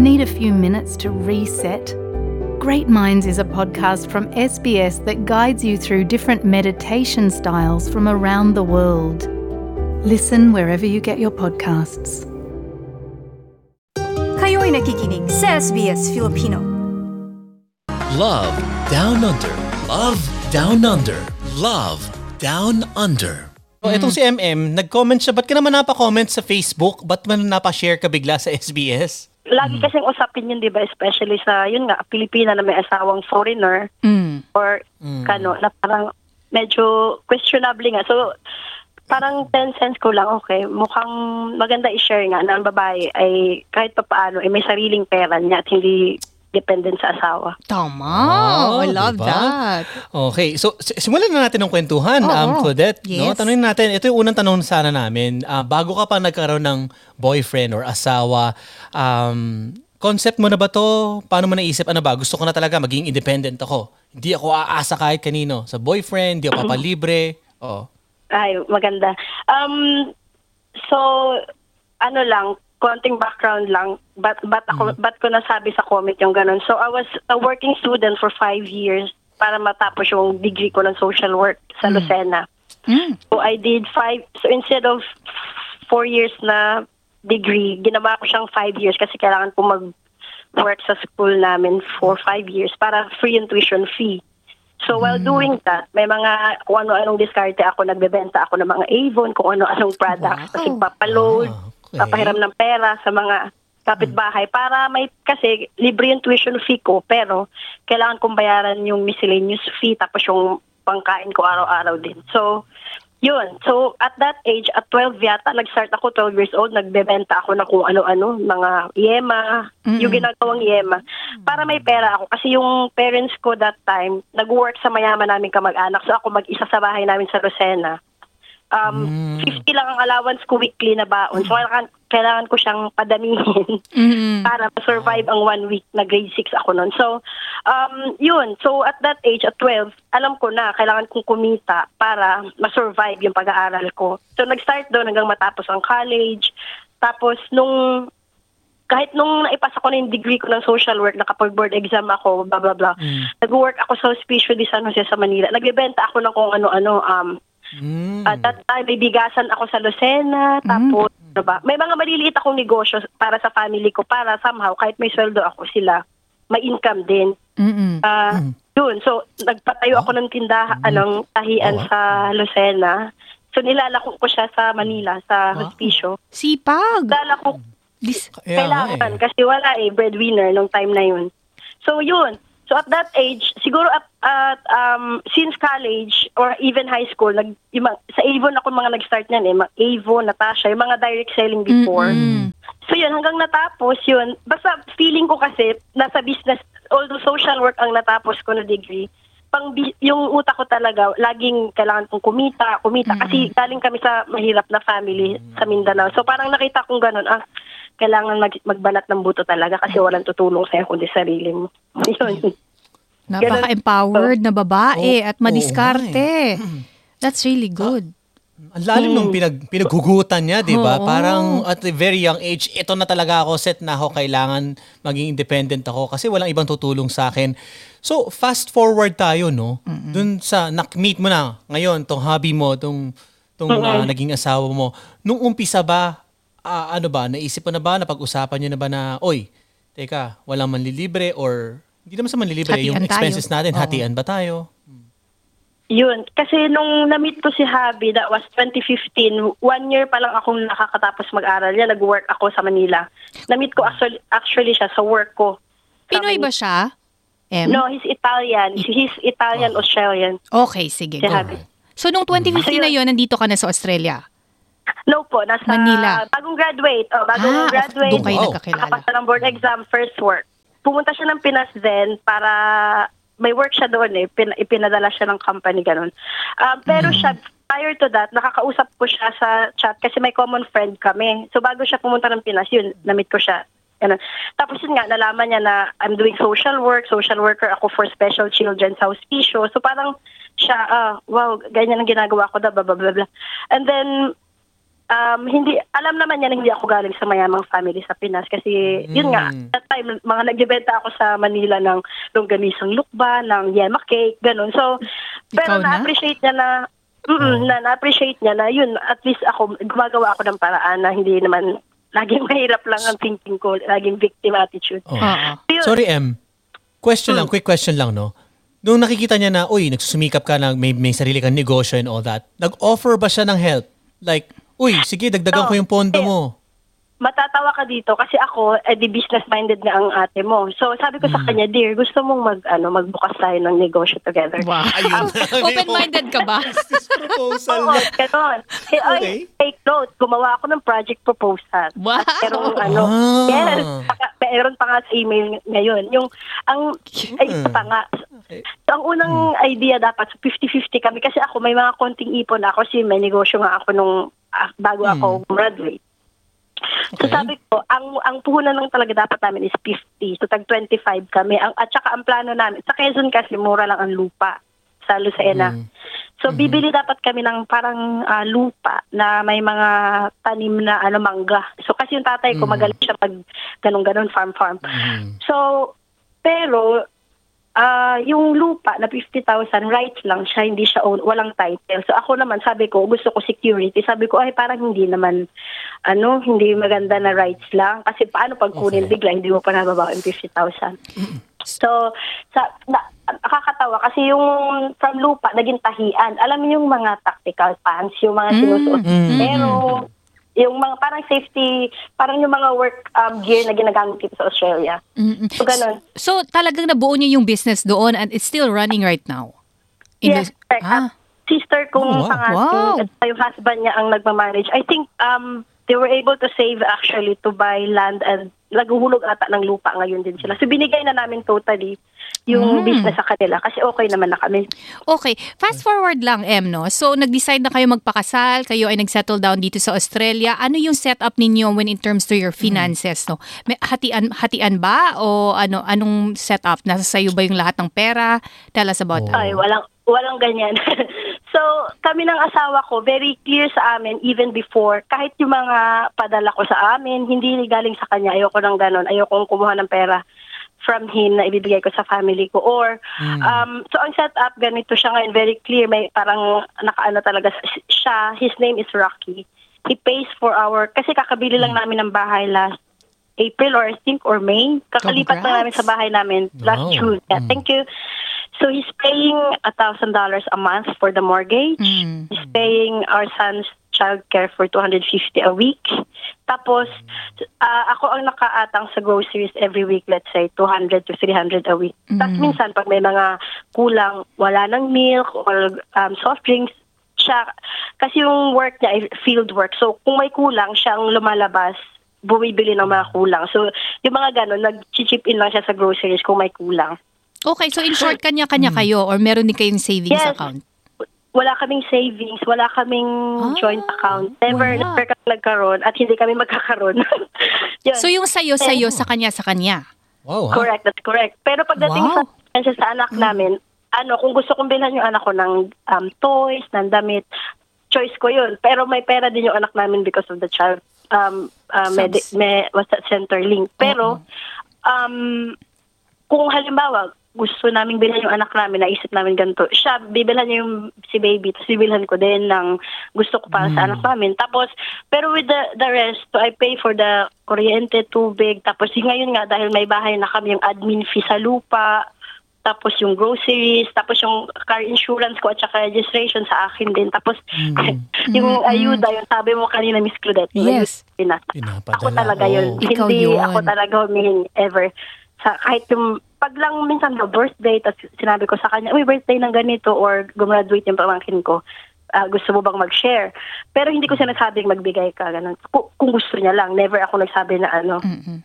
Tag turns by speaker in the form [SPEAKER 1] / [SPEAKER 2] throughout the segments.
[SPEAKER 1] Need a few minutes to reset? Great Minds is a podcast from SBS that guides you through different meditation styles from around the world. Listen wherever you get your podcasts.
[SPEAKER 2] Kayo'y nakikinig sa SBS Filipino.
[SPEAKER 3] Love Down Under. Love Down Under. Love Down Under.
[SPEAKER 4] So, itong si MM, nag-comment siya, ba't ka naman napa-comment sa Facebook? Ba't man napa-share ka bigla sa SBS?
[SPEAKER 5] Lagi kasing usapin yun, di ba? Especially sa, yun nga, Pilipina na may asawang foreigner. Or kano, na parang medyo questionable nga. So, parang 10 cents ko lang, okay, mukhang maganda i-share nga na ang babae ay kahit pa paano, ay may sariling pera niya at hindi dependent sa asawa.
[SPEAKER 6] Tama.
[SPEAKER 4] Oh,
[SPEAKER 6] I love
[SPEAKER 4] diba?
[SPEAKER 6] that.
[SPEAKER 4] Okay, so simulan na natin ng kwentuhan,
[SPEAKER 6] Oo.
[SPEAKER 4] um, Claudette. No?
[SPEAKER 6] Yes.
[SPEAKER 4] Tanungin natin, ito yung unang tanong sana namin. Ah, bago ka pa nagkaroon ng boyfriend or asawa, um, concept mo na ba to? Paano mo naisip? Ano ba? Gusto ko na talaga maging independent ako. Hindi ako aasa kahit kanino. Sa boyfriend, hindi ako papalibre. Oo.
[SPEAKER 5] Ay, maganda. Um, so, ano lang, konting background lang, but, but, ako, but ko nasabi sa comment yung ganun. So, I was a working student for five years para matapos yung degree ko ng social work sa Lucena. So, I did five, so instead of four years na degree, ginawa ko siyang five years kasi kailangan ko mag-work sa school namin for five years para free yung tuition fee. So while doing that, may mga kung ano-anong diskarte ako, nagbebenta ako ng mga Avon, kung ano-anong products,
[SPEAKER 6] Wow.
[SPEAKER 5] kasi papaload,
[SPEAKER 4] Ah, okay.
[SPEAKER 5] papahiram ng pera sa mga kapitbahay para may kasi libre yung tuition fee ko pero kailangan kong bayaran yung miscellaneous fee tapos yung pangkain ko araw-araw din. So yun. So, at that age, at 12 yata, nag-start ako, 12 years old, nagbebenta ako ng kung ano-ano, mga yema, yung ginagawang yema, para may pera ako. Kasi yung parents ko that time, nag-work sa mayaman namin kamag-anak. So, ako mag-isa sa bahay namin sa Rosena. Um, 50 lang ang allowance ko weekly na baon. So, kailangan, kailangan ko siyang padamihin para ma-survive ang one week na grade 6 ako noon. So, um, yun. So, at that age, at 12, alam ko na kailangan kong kumita para ma-survive yung pag-aaral ko. So, nag-start doon hanggang matapos ang college. Tapos, nung kahit nung naipasa ko na yung degree ko ng social work, nakapag-board exam ako, blah, blah, blah. Nag-work ako sa Hospicio de San Jose sa Manila. Nagbebenta ako ng kung ano-ano, um,
[SPEAKER 4] Mm.
[SPEAKER 5] at that time, may bigasan ako sa Lucena, tapos, ano ba, may mga maliliit akong negosyo para sa family ko, para somehow, kahit may sweldo ako sila, may income din.
[SPEAKER 6] Mm-mm.
[SPEAKER 5] Ah, Yun, so, nagpatayo ako ng tindahan, anong tahian
[SPEAKER 4] Oh, wow.
[SPEAKER 5] sa Lucena. So, nilalako ko siya sa Manila, sa hospicio.
[SPEAKER 6] Sipag.
[SPEAKER 5] Nilalako
[SPEAKER 4] Kaya nga
[SPEAKER 5] kailangan,
[SPEAKER 4] eh.
[SPEAKER 5] kasi wala eh, breadwinner nung time na yun. So, yun. So, at that age, siguro at, at um, since college or even high school, nag, yung, mga- sa Avon ako mga nag-start niyan eh. Mga Avon, Natasha, yung mga direct selling before. So, yun, hanggang natapos yun. Basta feeling ko kasi, nasa business, although social work ang natapos ko na degree, pang bi- yung utak ko talaga, laging kailangan kong kumita, kumita. Kasi galing kami sa mahirap na family sa Mindanao. So parang nakita kong ganun, ah, kailangan mag- magbanat ng buto talaga kasi walang tutulong sa'yo kundi sarili mo. Yun.
[SPEAKER 6] Napaka-empowered na babae
[SPEAKER 4] Oo,
[SPEAKER 6] at madiskarte. That's really good.
[SPEAKER 4] Ang lalim nung pinag, pinaghugutan niya, di ba? Parang at a very young age, ito na talaga ako, set na ako, kailangan maging independent ako kasi walang ibang tutulong sa akin. So, fast forward tayo, no? Dun sa, nak-meet mo na ngayon, tong hobby mo, tong, tong ah, naging asawa mo. Nung umpisa ba, ah, ano ba, naisip mo na ba, napag-usapan niyo na ba na, oy, teka, walang manlilibre or, hindi naman sa manlilibre, yung
[SPEAKER 6] Hatian tayo.
[SPEAKER 4] expenses natin,
[SPEAKER 6] Oo.
[SPEAKER 4] hatian ba tayo?
[SPEAKER 5] Yun. Kasi nung na-meet ko si Habi, that was 2015, one year pa lang akong nakakatapos mag-aral. Yan, nag-work ako sa Manila. Na-meet ko actually, actually siya sa work ko. Sa
[SPEAKER 6] Pinoy ba siya? M?
[SPEAKER 5] No, he's Italian. He's Italian-Australian.
[SPEAKER 6] Okay, sige.
[SPEAKER 5] Si
[SPEAKER 6] go.
[SPEAKER 5] Habi.
[SPEAKER 6] So, nung 2015 na yun, nandito ka na sa Australia.
[SPEAKER 5] No po, nasa
[SPEAKER 6] Manila.
[SPEAKER 5] bagong graduate. Oh, bagong
[SPEAKER 6] Ah,
[SPEAKER 5] graduate.
[SPEAKER 6] doon kayo
[SPEAKER 4] Wow.
[SPEAKER 6] nagkakilala.
[SPEAKER 5] Nakapasa ng board exam, first work. Pumunta siya ng Pinas then para may work siya doon eh. Pin, ipinadala siya ng company, ganun. Um, pero siya, prior to that, nakakausap ko siya sa chat kasi may common friend kami. So bago siya pumunta ng Pinas, yun, namit ko siya. Ganun. Tapos yun nga, nalaman niya na I'm doing social work, social worker ako for special children sa hospicio. So parang siya, ah, wow, ganyan ang ginagawa ko, da, blah, blah, blah, blah. And then, um, hindi, alam naman niya na hindi ako galing sa mayamang family sa Pinas kasi yun nga,
[SPEAKER 4] Mm.
[SPEAKER 5] that time, mga nagbebenta ako sa Manila ng longganisang lukba, ng yema cake, ganun. So, pero
[SPEAKER 6] Ikaw na?
[SPEAKER 5] na-appreciate niya na, mm na na-appreciate niya na yun, at least ako, gumagawa ako ng paraan na hindi naman laging mahirap lang ang thinking ko, laging victim attitude.
[SPEAKER 4] Oh.
[SPEAKER 6] Oo.
[SPEAKER 5] Yun.
[SPEAKER 4] Sorry, M. Question
[SPEAKER 5] Hmm.
[SPEAKER 4] lang, quick question lang, no? Nung nakikita niya na, uy, nagsusumikap ka na may, may sarili kang negosyo and all that, nag-offer ba siya ng help? Like, uy, sige, dagdagan ko yung pondo
[SPEAKER 5] Eh,
[SPEAKER 4] mo.
[SPEAKER 5] matatawa ka dito kasi ako, eh, di business-minded na ang ate mo. So, sabi ko
[SPEAKER 4] Hmm.
[SPEAKER 5] sa kanya, dear, gusto mong mag, ano, magbukas tayo ng negosyo together.
[SPEAKER 6] Wow.
[SPEAKER 4] Ayun.
[SPEAKER 6] Open-minded ka ba?
[SPEAKER 4] Business proposal
[SPEAKER 5] Oo,
[SPEAKER 4] niya.
[SPEAKER 5] ganon. Eh, ay,
[SPEAKER 4] Okay.
[SPEAKER 5] take note, gumawa ako ng project proposal.
[SPEAKER 6] Wow.
[SPEAKER 5] At merong, ano,
[SPEAKER 4] Ah.
[SPEAKER 5] yes, saka- meron pa nga sa email ngayon. Yung, ang, ay, ito pa nga. So, ang unang idea dapat, so 50-50 kami. Kasi ako, may mga konting ipon ako. Kasi may negosyo nga ako nung, bago ako graduate. So
[SPEAKER 4] Okay.
[SPEAKER 5] sabi ko, ang ang puhunan lang talaga dapat namin is 50. So tag 25 kami. Ang at saka ang plano namin, sa Quezon kasi mura lang ang lupa sa Lucena. So bibili dapat kami ng parang ah, lupa na may mga tanim na ano mangga. So kasi yung tatay ko magaling siya pag ganun-ganun farm farm. So pero ah yung lupa na 50,000 rights lang siya, hindi siya own, walang title. So ako naman sabi ko, gusto ko security. Sabi ko ay parang hindi naman ano, hindi maganda na rights lang kasi paano pag kunin
[SPEAKER 4] Okay.
[SPEAKER 5] bigla hindi mo pa nababa yung 50,000. So, sa, na, nakakatawa kasi yung from lupa, naging tahian. Alam mo yung mga tactical pants, yung mga sinusuot. Pero, yung mga parang safety, parang yung mga work um, gear na ginagamit dito sa Australia.
[SPEAKER 6] Mm-mm.
[SPEAKER 5] So, ganun.
[SPEAKER 6] So, talagang nabuo niyo yung business doon and it's still running right now? In
[SPEAKER 5] Yes,
[SPEAKER 6] the-
[SPEAKER 5] correct.
[SPEAKER 6] ah,
[SPEAKER 5] Sister kong
[SPEAKER 4] Oh, wow.
[SPEAKER 5] pangasin
[SPEAKER 6] Wow.
[SPEAKER 5] yung husband niya ang nagmamanage. I think um, they were able to save actually to buy land and naguhulog ata ng lupa ngayon din sila. So binigay na namin totally yung business sa kanila kasi okay naman na kami.
[SPEAKER 6] Okay, fast forward lang, Em, no? So, nag-decide na kayo magpakasal, kayo ay nag-settle down dito sa Australia. Ano yung setup ninyo when in terms to your finances, no? May hatian, hatian ba? O ano, anong setup? Nasa sayo ba yung lahat ng pera? Tell us about
[SPEAKER 4] Oh.
[SPEAKER 6] that.
[SPEAKER 5] Ay, walang walang ganyan. so, kami ng asawa ko, very clear sa amin even before, kahit yung mga padala ko sa amin, hindi galing sa kanya. Ayoko ng ganon. Ayoko kumuha ng pera from him na ibibigay ko sa family ko. Or, um, so ang setup, ganito siya ngayon, very clear. May parang nakaano talaga siya. His name is Rocky. He pays for our, kasi kakabili lang namin ng bahay last April or I think or May. Kakalipat
[SPEAKER 6] Congrats.
[SPEAKER 5] lang namin sa bahay namin last
[SPEAKER 4] Wow.
[SPEAKER 5] June. Yeah, thank you. So he's paying a thousand dollars a month for the mortgage.
[SPEAKER 6] Mm.
[SPEAKER 5] He's paying our son's childcare for 250 a week. Tapos ah, ako ang nakaatang sa groceries every week, let's say 200 to 300 a week. Tapos minsan pag may mga kulang, wala ng milk or um, soft drinks, siya kasi yung work niya ay field work. So kung may kulang, siya ang lumalabas bumibili ng mga kulang. So, yung mga ganun, nag-chip in lang siya sa groceries kung may kulang.
[SPEAKER 6] Okay, so in short, kanya-kanya kayo or meron din kayong savings
[SPEAKER 5] Yes.
[SPEAKER 6] account?
[SPEAKER 5] wala kaming savings, wala kaming
[SPEAKER 6] Ah,
[SPEAKER 5] joint account. Never,
[SPEAKER 6] wala.
[SPEAKER 5] never kami nagkaroon at hindi kami magkakaroon. Yun.
[SPEAKER 6] So yung sayo, sayo, sa kanya, sa kanya.
[SPEAKER 4] Wow, ha?
[SPEAKER 5] correct, that's correct. Pero pagdating
[SPEAKER 6] Wow.
[SPEAKER 5] sa, sa, sa anak namin, ano, kung gusto kong bilhan yung anak ko ng um, toys, ng damit, choice ko yun. Pero may pera din yung anak namin because of the child um, uh, med- me, what's that, center link. Pero, um, kung halimbawa, gusto namin bilhan yung anak namin, naisip namin ganito, siya, bibilhan niya yung si baby, tapos bibilhan ko din ng gusto ko para sa anak namin. Tapos, pero with the, the rest, so I pay for the kuryente, tubig, tapos yung ngayon nga, dahil may bahay na kami yung admin fee sa lupa, tapos yung groceries, tapos yung car insurance ko at saka registration sa akin din. Tapos yung ayuda, yung sabi mo kanina, Miss Claudette,
[SPEAKER 6] Yes.
[SPEAKER 4] Pinapadala,
[SPEAKER 5] ako talaga yun.
[SPEAKER 4] oo.
[SPEAKER 6] Ikaw
[SPEAKER 5] Hindi
[SPEAKER 6] yun.
[SPEAKER 5] ako talaga humihingi ever. Sa, kahit yung, pag lang minsan ba birthday, tapos sinabi ko sa kanya, uy, birthday ng ganito, or gumraduate yung pamangkin ko, ah, gusto mo bang mag-share? Pero hindi ko sinasabing magbigay ka, ganun. Kung, kung gusto niya lang, never ako nagsabi na ano.
[SPEAKER 6] Mm-mm.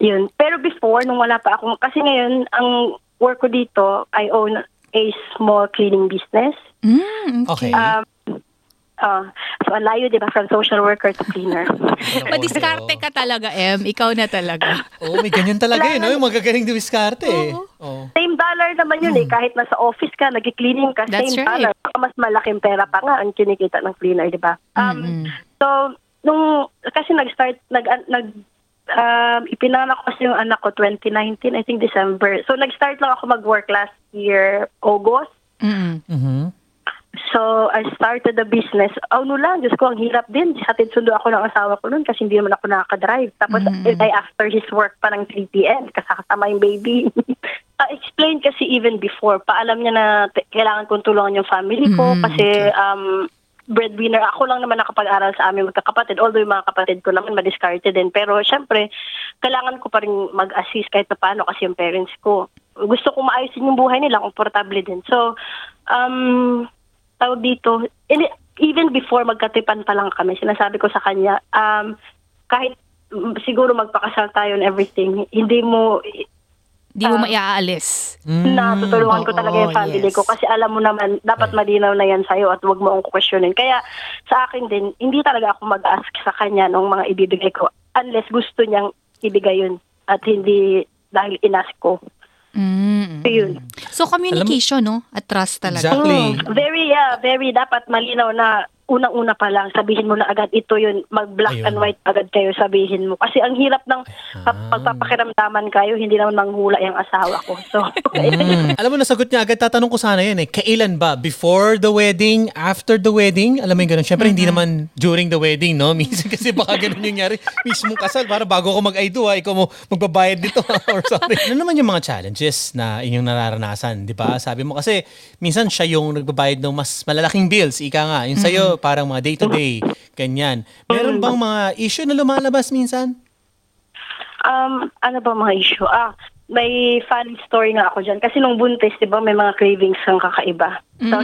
[SPEAKER 5] Yun. Pero before, nung wala pa ako, kasi ngayon, ang work ko dito, I own a small cleaning business.
[SPEAKER 6] Mm,
[SPEAKER 4] Okay.
[SPEAKER 5] Um, Ah, so, ang layo, di ba, from social worker to cleaner.
[SPEAKER 6] Madiskarte ka talaga, Em. Ikaw na talaga.
[SPEAKER 4] Oo, may ganyan talaga yun. No? Yung magagaling dumiskarte eh.
[SPEAKER 6] Oo.
[SPEAKER 5] Same dollar naman yun eh. Kahit nasa office ka, nag-cleaning ka,
[SPEAKER 6] That's
[SPEAKER 5] same
[SPEAKER 6] right.
[SPEAKER 5] dollar. Mas malaking pera pa nga ang kinikita ng cleaner, di ba? Um,
[SPEAKER 6] Mm-mm.
[SPEAKER 5] So, nung, kasi nag-start, nag, nag, um, ipinanganak ko kasi yung anak ko 2019, I think December. So, nag-start lang ako mag-work last year, August.
[SPEAKER 6] Mm-mm.
[SPEAKER 5] So, I started the business. Oh, no lang, Diyos ko, ang hirap din. Hatid sundo ako ng asawa ko noon kasi hindi naman ako nakaka-drive. Tapos,
[SPEAKER 6] Mm.
[SPEAKER 5] eh, after his work pa ng 3 p.m. kasama yung baby. uh, explain kasi even before, paalam niya na kailangan kong tulungan yung family ko
[SPEAKER 6] Mm,
[SPEAKER 5] kasi um, breadwinner. Ako lang naman nakapag-aral sa aming magkakapatid. Although yung mga kapatid ko naman madiscarded din. Pero syempre, kailangan ko pa rin mag-assist kahit na paano kasi yung parents ko. Gusto ko maayusin yung buhay nila, komportable din. So, um, tawag dito, ini- even before magkatipan pa lang kami, sinasabi ko sa kanya, um, kahit mm, siguro magpakasal tayo and everything, hindi mo
[SPEAKER 6] Di mo
[SPEAKER 5] Ah.
[SPEAKER 6] maiaalis.
[SPEAKER 5] na tutulungan ko talaga yung family
[SPEAKER 6] yes.
[SPEAKER 5] ko kasi alam mo naman dapat malinaw na yan sa'yo at wag mo akong questionin. Kaya sa akin din, hindi talaga ako mag-ask sa kanya ng mga ibibigay ko unless gusto niyang ibigay yun at hindi dahil inask ko.
[SPEAKER 6] Mm.
[SPEAKER 5] So yun.
[SPEAKER 6] So communication, no? At trust talaga.
[SPEAKER 4] Exactly.
[SPEAKER 5] Mm, very, yeah, very dapat malinaw na unang-una pa lang, sabihin mo na agad, ito yun, mag-black
[SPEAKER 4] Ayun.
[SPEAKER 5] and white agad kayo, sabihin mo. Kasi ang hirap ng
[SPEAKER 4] Ah.
[SPEAKER 5] pagpapakiramdaman kayo, hindi naman manghula yung asawa ko. So,
[SPEAKER 4] Mm. Alam mo, nasagot niya agad. Tatanong ko sana yun eh. Kailan ba? Before the wedding? After the wedding? Alam mo yung ganun. Siyempre, hindi naman during the wedding, no? Minsan kasi baka ganun yung nangyari. Mismong kasal, para bago ako mag-I-do, ha, ikaw mo magbabayad dito ha, or something. Ano naman yung mga challenges na inyong nararanasan, di ba? Sabi mo kasi, minsan siya yung nagbabayad ng mas malalaking bills. Ika nga. Yung sa'yo, parang mga day-to-day, ganyan. Meron bang mga issue na lumalabas minsan?
[SPEAKER 5] Um, ano ba mga issue? Ah, may funny story nga ako dyan. Kasi nung buntis, di ba, may mga cravings ang kakaiba. So,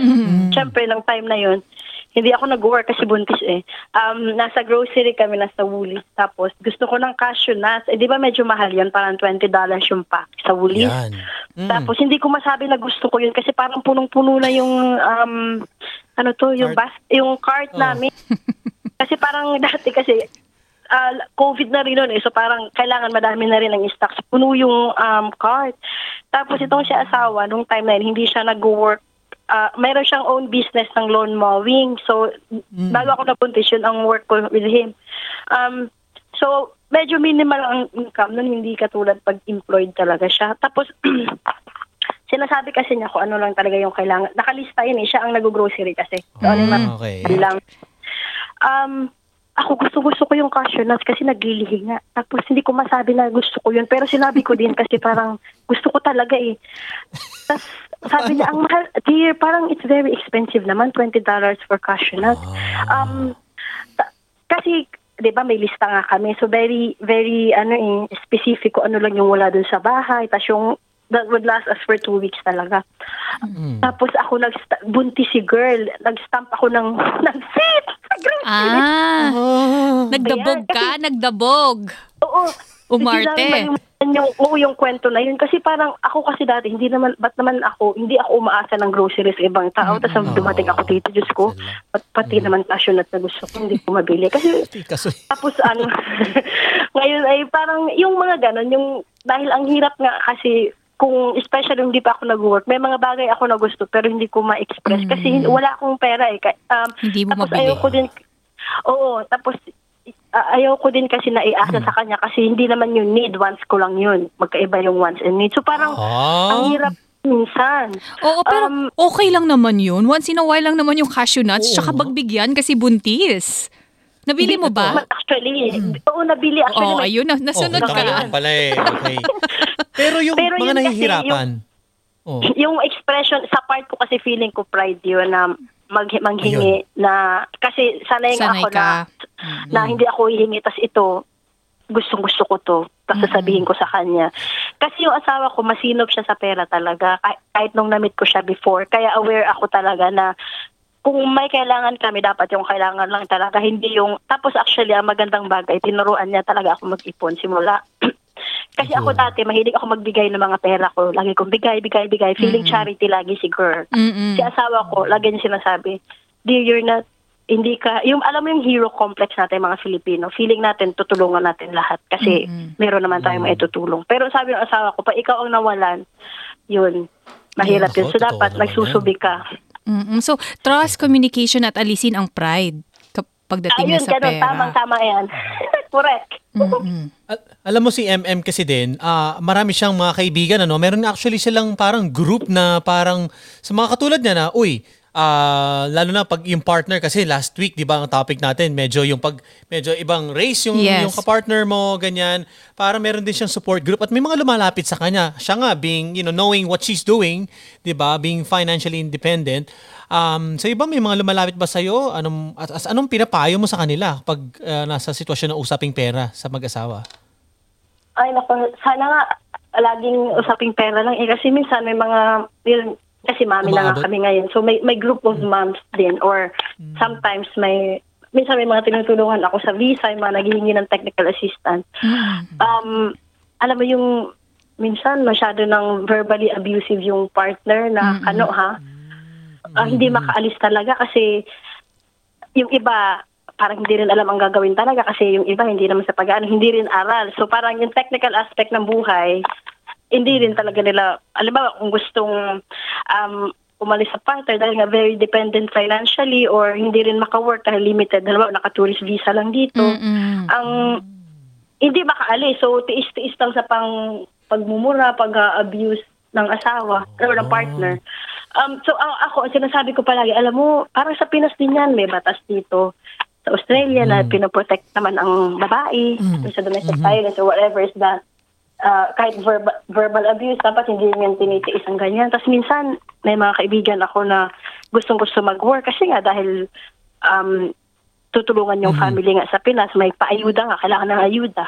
[SPEAKER 5] syempre, nung time na yun, hindi ako nag-work kasi buntis eh. Um, nasa grocery kami, nasa Woolies. Tapos, gusto ko ng cashew nuts. Eh, di ba medyo mahal yun? Parang $20 yung pack sa Woolies.
[SPEAKER 4] Yan. Mm.
[SPEAKER 5] Tapos, hindi ko masabi na gusto ko yun kasi parang punong-puno na yung, um, ano to, yung, bas- yung cart
[SPEAKER 4] Oh.
[SPEAKER 5] namin. kasi parang dati kasi, ah, COVID na rin nun eh. So parang kailangan madami na rin ang stocks. Puno yung um, cart. Tapos itong siya asawa, nung time na yun, hindi siya nag-work. Ah, mayroon siyang own business ng lawn mowing. So, bago ako nabuntis, yun ang work ko with him. Um, so, medyo minimal ang income nun, hindi katulad pag employed talaga siya. Tapos, sinasabi kasi niya kung ano lang talaga yung kailangan. Nakalista yun eh, siya ang nag-grocery kasi. So, ano
[SPEAKER 4] Ah,
[SPEAKER 5] mga-
[SPEAKER 4] okay.
[SPEAKER 5] lang. Um, ako gusto gusto ko yung cashew nuts kasi naglilihi nga. Tapos hindi ko masabi na gusto ko yun. Pero sinabi ko din kasi parang gusto ko talaga eh. Tapos sabi niya, ang mahal, dear, parang it's very expensive naman, $20 for cashew nuts. Um, ta- kasi, di ba, may lista nga kami. So very, very, ano eh, specific kung ano lang yung wala dun sa bahay. Tapos yung, that would last us for two weeks talaga. Tapos ako nag buntis si girl, nag-stamp ako ng ng seat.
[SPEAKER 6] Ah,
[SPEAKER 4] Oh.
[SPEAKER 6] nagdabog
[SPEAKER 5] Ayan,
[SPEAKER 6] ka, nagdabog.
[SPEAKER 5] Oo.
[SPEAKER 6] Umarte.
[SPEAKER 5] Yung, oo, yung kwento na yun. Kasi parang ako kasi dati, hindi naman, ba't naman ako, hindi ako umaasa ng groceries sa ibang tao. Tapos nung dumating ako dito, Diyos ko, pat, pati naman cashew nut na gusto ko, hindi ko mabili. Kasi tapos ano, ngayon ay parang yung mga ganon, yung dahil ang hirap nga kasi kung especially hindi pa ako nag-work, may mga bagay ako na gusto pero hindi ko ma-express kasi hin- wala akong pera eh. Um,
[SPEAKER 6] Hindi mo
[SPEAKER 5] tapos
[SPEAKER 6] mabili.
[SPEAKER 5] ayoko din, oo, tapos uh, ayoko din kasi naiasa sa kanya kasi hindi naman yung need, wants ko lang yun. Magkaiba yung wants and need. So parang
[SPEAKER 4] Ah.
[SPEAKER 5] ang hirap minsan.
[SPEAKER 6] Oo, pero
[SPEAKER 5] Um,
[SPEAKER 6] okay lang naman yun. Once in a while lang naman yung cashew nuts, tsaka bagbigyan kasi buntis. Nabili mo ba?
[SPEAKER 5] Actually, oo, nabili. Actually,
[SPEAKER 6] Oo,
[SPEAKER 5] may-
[SPEAKER 6] ayun na. Nasunod
[SPEAKER 4] oh,
[SPEAKER 6] ka.
[SPEAKER 4] naman pala eh. Okay. Pero yung
[SPEAKER 5] Pero
[SPEAKER 4] mga
[SPEAKER 5] yun kasi,
[SPEAKER 4] nahihirapan. Oh.
[SPEAKER 5] yung expression sa part ko kasi feeling ko pride yun na mag manghingi na kasi sanay nga
[SPEAKER 6] Sanay
[SPEAKER 5] ako na
[SPEAKER 6] ka.
[SPEAKER 5] na hindi ako hihingi tas ito gustong gusto ko to tapos sasabihin ko sa kanya kasi yung asawa ko masinop siya sa pera talaga kahit, kahit nung namit ko siya before kaya aware ako talaga na kung may kailangan kami, dapat yung kailangan lang talaga, hindi yung, tapos actually, ang magandang bagay, tinuruan niya talaga ako mag-ipon simula. Kasi ako
[SPEAKER 4] Ayun.
[SPEAKER 5] dati, mahilig ako magbigay ng mga pera ko. Lagi kong bigay, bigay, bigay. Feeling charity lagi si girl.
[SPEAKER 6] Mm-mm.
[SPEAKER 5] Si asawa ko, lagi niya sinasabi, Dear, you're not hindi ka, yung alam mo yung hero complex natin mga Filipino, feeling natin tutulungan natin lahat kasi meron naman tayong maitutulong. Pero sabi ng asawa ko, pa ikaw ang nawalan, yun, mahirap
[SPEAKER 4] Nako,
[SPEAKER 5] yun. So dapat nagsusubi ka.
[SPEAKER 6] Mm-mm. So, trust, communication at alisin ang pride pagdating
[SPEAKER 5] Ayun,
[SPEAKER 6] na sa
[SPEAKER 5] ganun,
[SPEAKER 6] pera.
[SPEAKER 5] tamang-tama yan. Correct.
[SPEAKER 4] Al- alam mo si MM kasi din, ah, marami siyang mga kaibigan ano. Meron actually silang parang group na parang sa mga katulad niya na, uy, ah, lalo na pag yung partner kasi last week, 'di ba, ang topic natin, medyo yung pag medyo ibang race yung
[SPEAKER 6] Yes.
[SPEAKER 4] yung kapartner mo, ganyan. Para meron din siyang support group at may mga lumalapit sa kanya. Siya nga being, you know, knowing what she's doing, 'di ba, being financially independent. Um, sa iba may mga lumalapit ba sa iyo? Anong at, as, anong pinapayo mo sa kanila pag ah, nasa sitwasyon ng usaping pera sa mag-asawa?
[SPEAKER 5] Ay, naku, sana nga laging usaping pera lang. Eh, kasi minsan may mga, kasi mami na
[SPEAKER 4] Umaabot?
[SPEAKER 5] kami ngayon. So may, may group of moms din or sometimes may, minsan may mga tinutulungan ako sa visa, yung mga naghihingi ng technical assistance. Um, alam mo yung, minsan masyado ng verbally abusive yung partner na ano ha, ah, hindi makaalis talaga kasi yung iba parang hindi rin alam ang gagawin talaga kasi yung iba hindi naman sa pag-ano, hindi rin aral. So parang yung technical aspect ng buhay, hindi rin talaga nila, alam ba, kung gustong um, umalis sa partner dahil nga very dependent financially or hindi rin maka-work dahil limited, halimbawa naka-tourist visa lang dito,
[SPEAKER 6] Mm-mm.
[SPEAKER 5] ang hindi makaalis. So tiis-tiis lang sa pang pagmumura, pag-abuse ng asawa or ng partner. Um, so ang ako, ang sinasabi ko palagi, alam mo, parang sa Pinas din yan, may batas dito sa Australia na pinoprotect naman ang babae sa domestic violence or whatever is that. Uh, kahit verbal, verbal abuse, dapat hindi rin yan tinitiis ang ganyan. Tapos minsan, may mga kaibigan ako na gustong-gusto mag-work kasi nga dahil um, tutulungan yung family nga sa Pinas, may paayuda nga, kailangan ng ayuda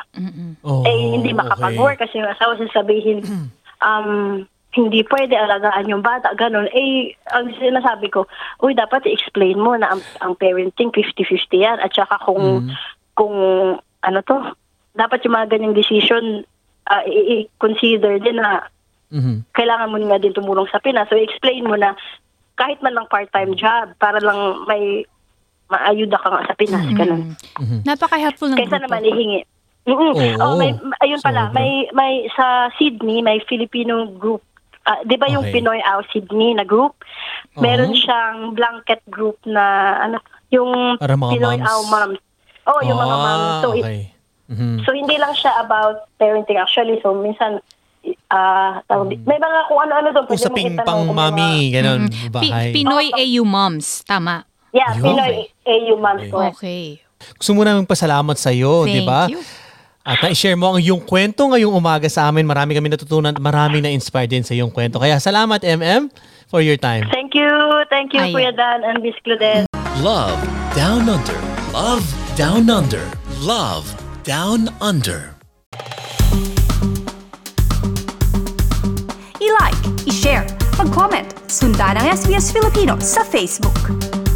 [SPEAKER 4] Oh,
[SPEAKER 5] eh hindi makapag-work kasi yung asawa sasabihin um hindi pwede alagaan yung bata, ganun. Eh, ang sinasabi ko, uy, dapat i-explain mo na ang, ang parenting 50-50 yan. At saka kung, kung, ano to, dapat yung mga ganyang decision, uh, i- i-consider din na
[SPEAKER 4] Mhm.
[SPEAKER 5] kailangan mo nga din tumulong sa Pinas. So, explain mo na kahit man lang part-time job, para lang may maayuda ka nga sa Pinas, ganun.
[SPEAKER 6] Napaka-helpful ng
[SPEAKER 5] Kaysa
[SPEAKER 6] grupo.
[SPEAKER 5] naman ihingi. Mm-mm.
[SPEAKER 4] Oo.
[SPEAKER 5] oh, may, ayun pala,
[SPEAKER 4] Sobra.
[SPEAKER 5] may may sa Sydney may Filipino group. Ah, 'Di ba yung
[SPEAKER 4] Okay.
[SPEAKER 5] Pinoy Out Sydney na group? Meron
[SPEAKER 4] Oo.
[SPEAKER 5] siyang blanket group na ano, yung
[SPEAKER 4] Para mga
[SPEAKER 5] Pinoy
[SPEAKER 4] moms.
[SPEAKER 5] Out Moms. Oh, yung mga
[SPEAKER 4] Ah,
[SPEAKER 5] moms. So, it-
[SPEAKER 4] okay. Mhm.
[SPEAKER 5] so hindi lang siya about parenting actually. So minsan ah tawag di- may mga kung ano-ano doon
[SPEAKER 4] Usaping pang
[SPEAKER 5] may mga-
[SPEAKER 4] mami, ganun,
[SPEAKER 6] Mm. Pi-
[SPEAKER 4] bahay.
[SPEAKER 6] Pinoy AU moms. Tama.
[SPEAKER 5] Yeah,
[SPEAKER 4] Ayun.
[SPEAKER 5] Pinoy AU moms. correct.
[SPEAKER 6] Okay.
[SPEAKER 4] Gusto mo namin pasalamat sa iyo, di ba?
[SPEAKER 6] you.
[SPEAKER 4] At na-share mo ang iyong kwento ngayong umaga sa amin. Marami kami natutunan, marami na inspired din sa iyong kwento. Kaya salamat, MM, for your time.
[SPEAKER 5] Thank you. Thank you
[SPEAKER 6] Ayan.
[SPEAKER 5] Kuya Dan and Miss Claudette.
[SPEAKER 3] Love Down Under. Love Down Under. Love Down Under.
[SPEAKER 2] I-like, i-share, mag-comment, sundan ang SBS Filipino sa Facebook.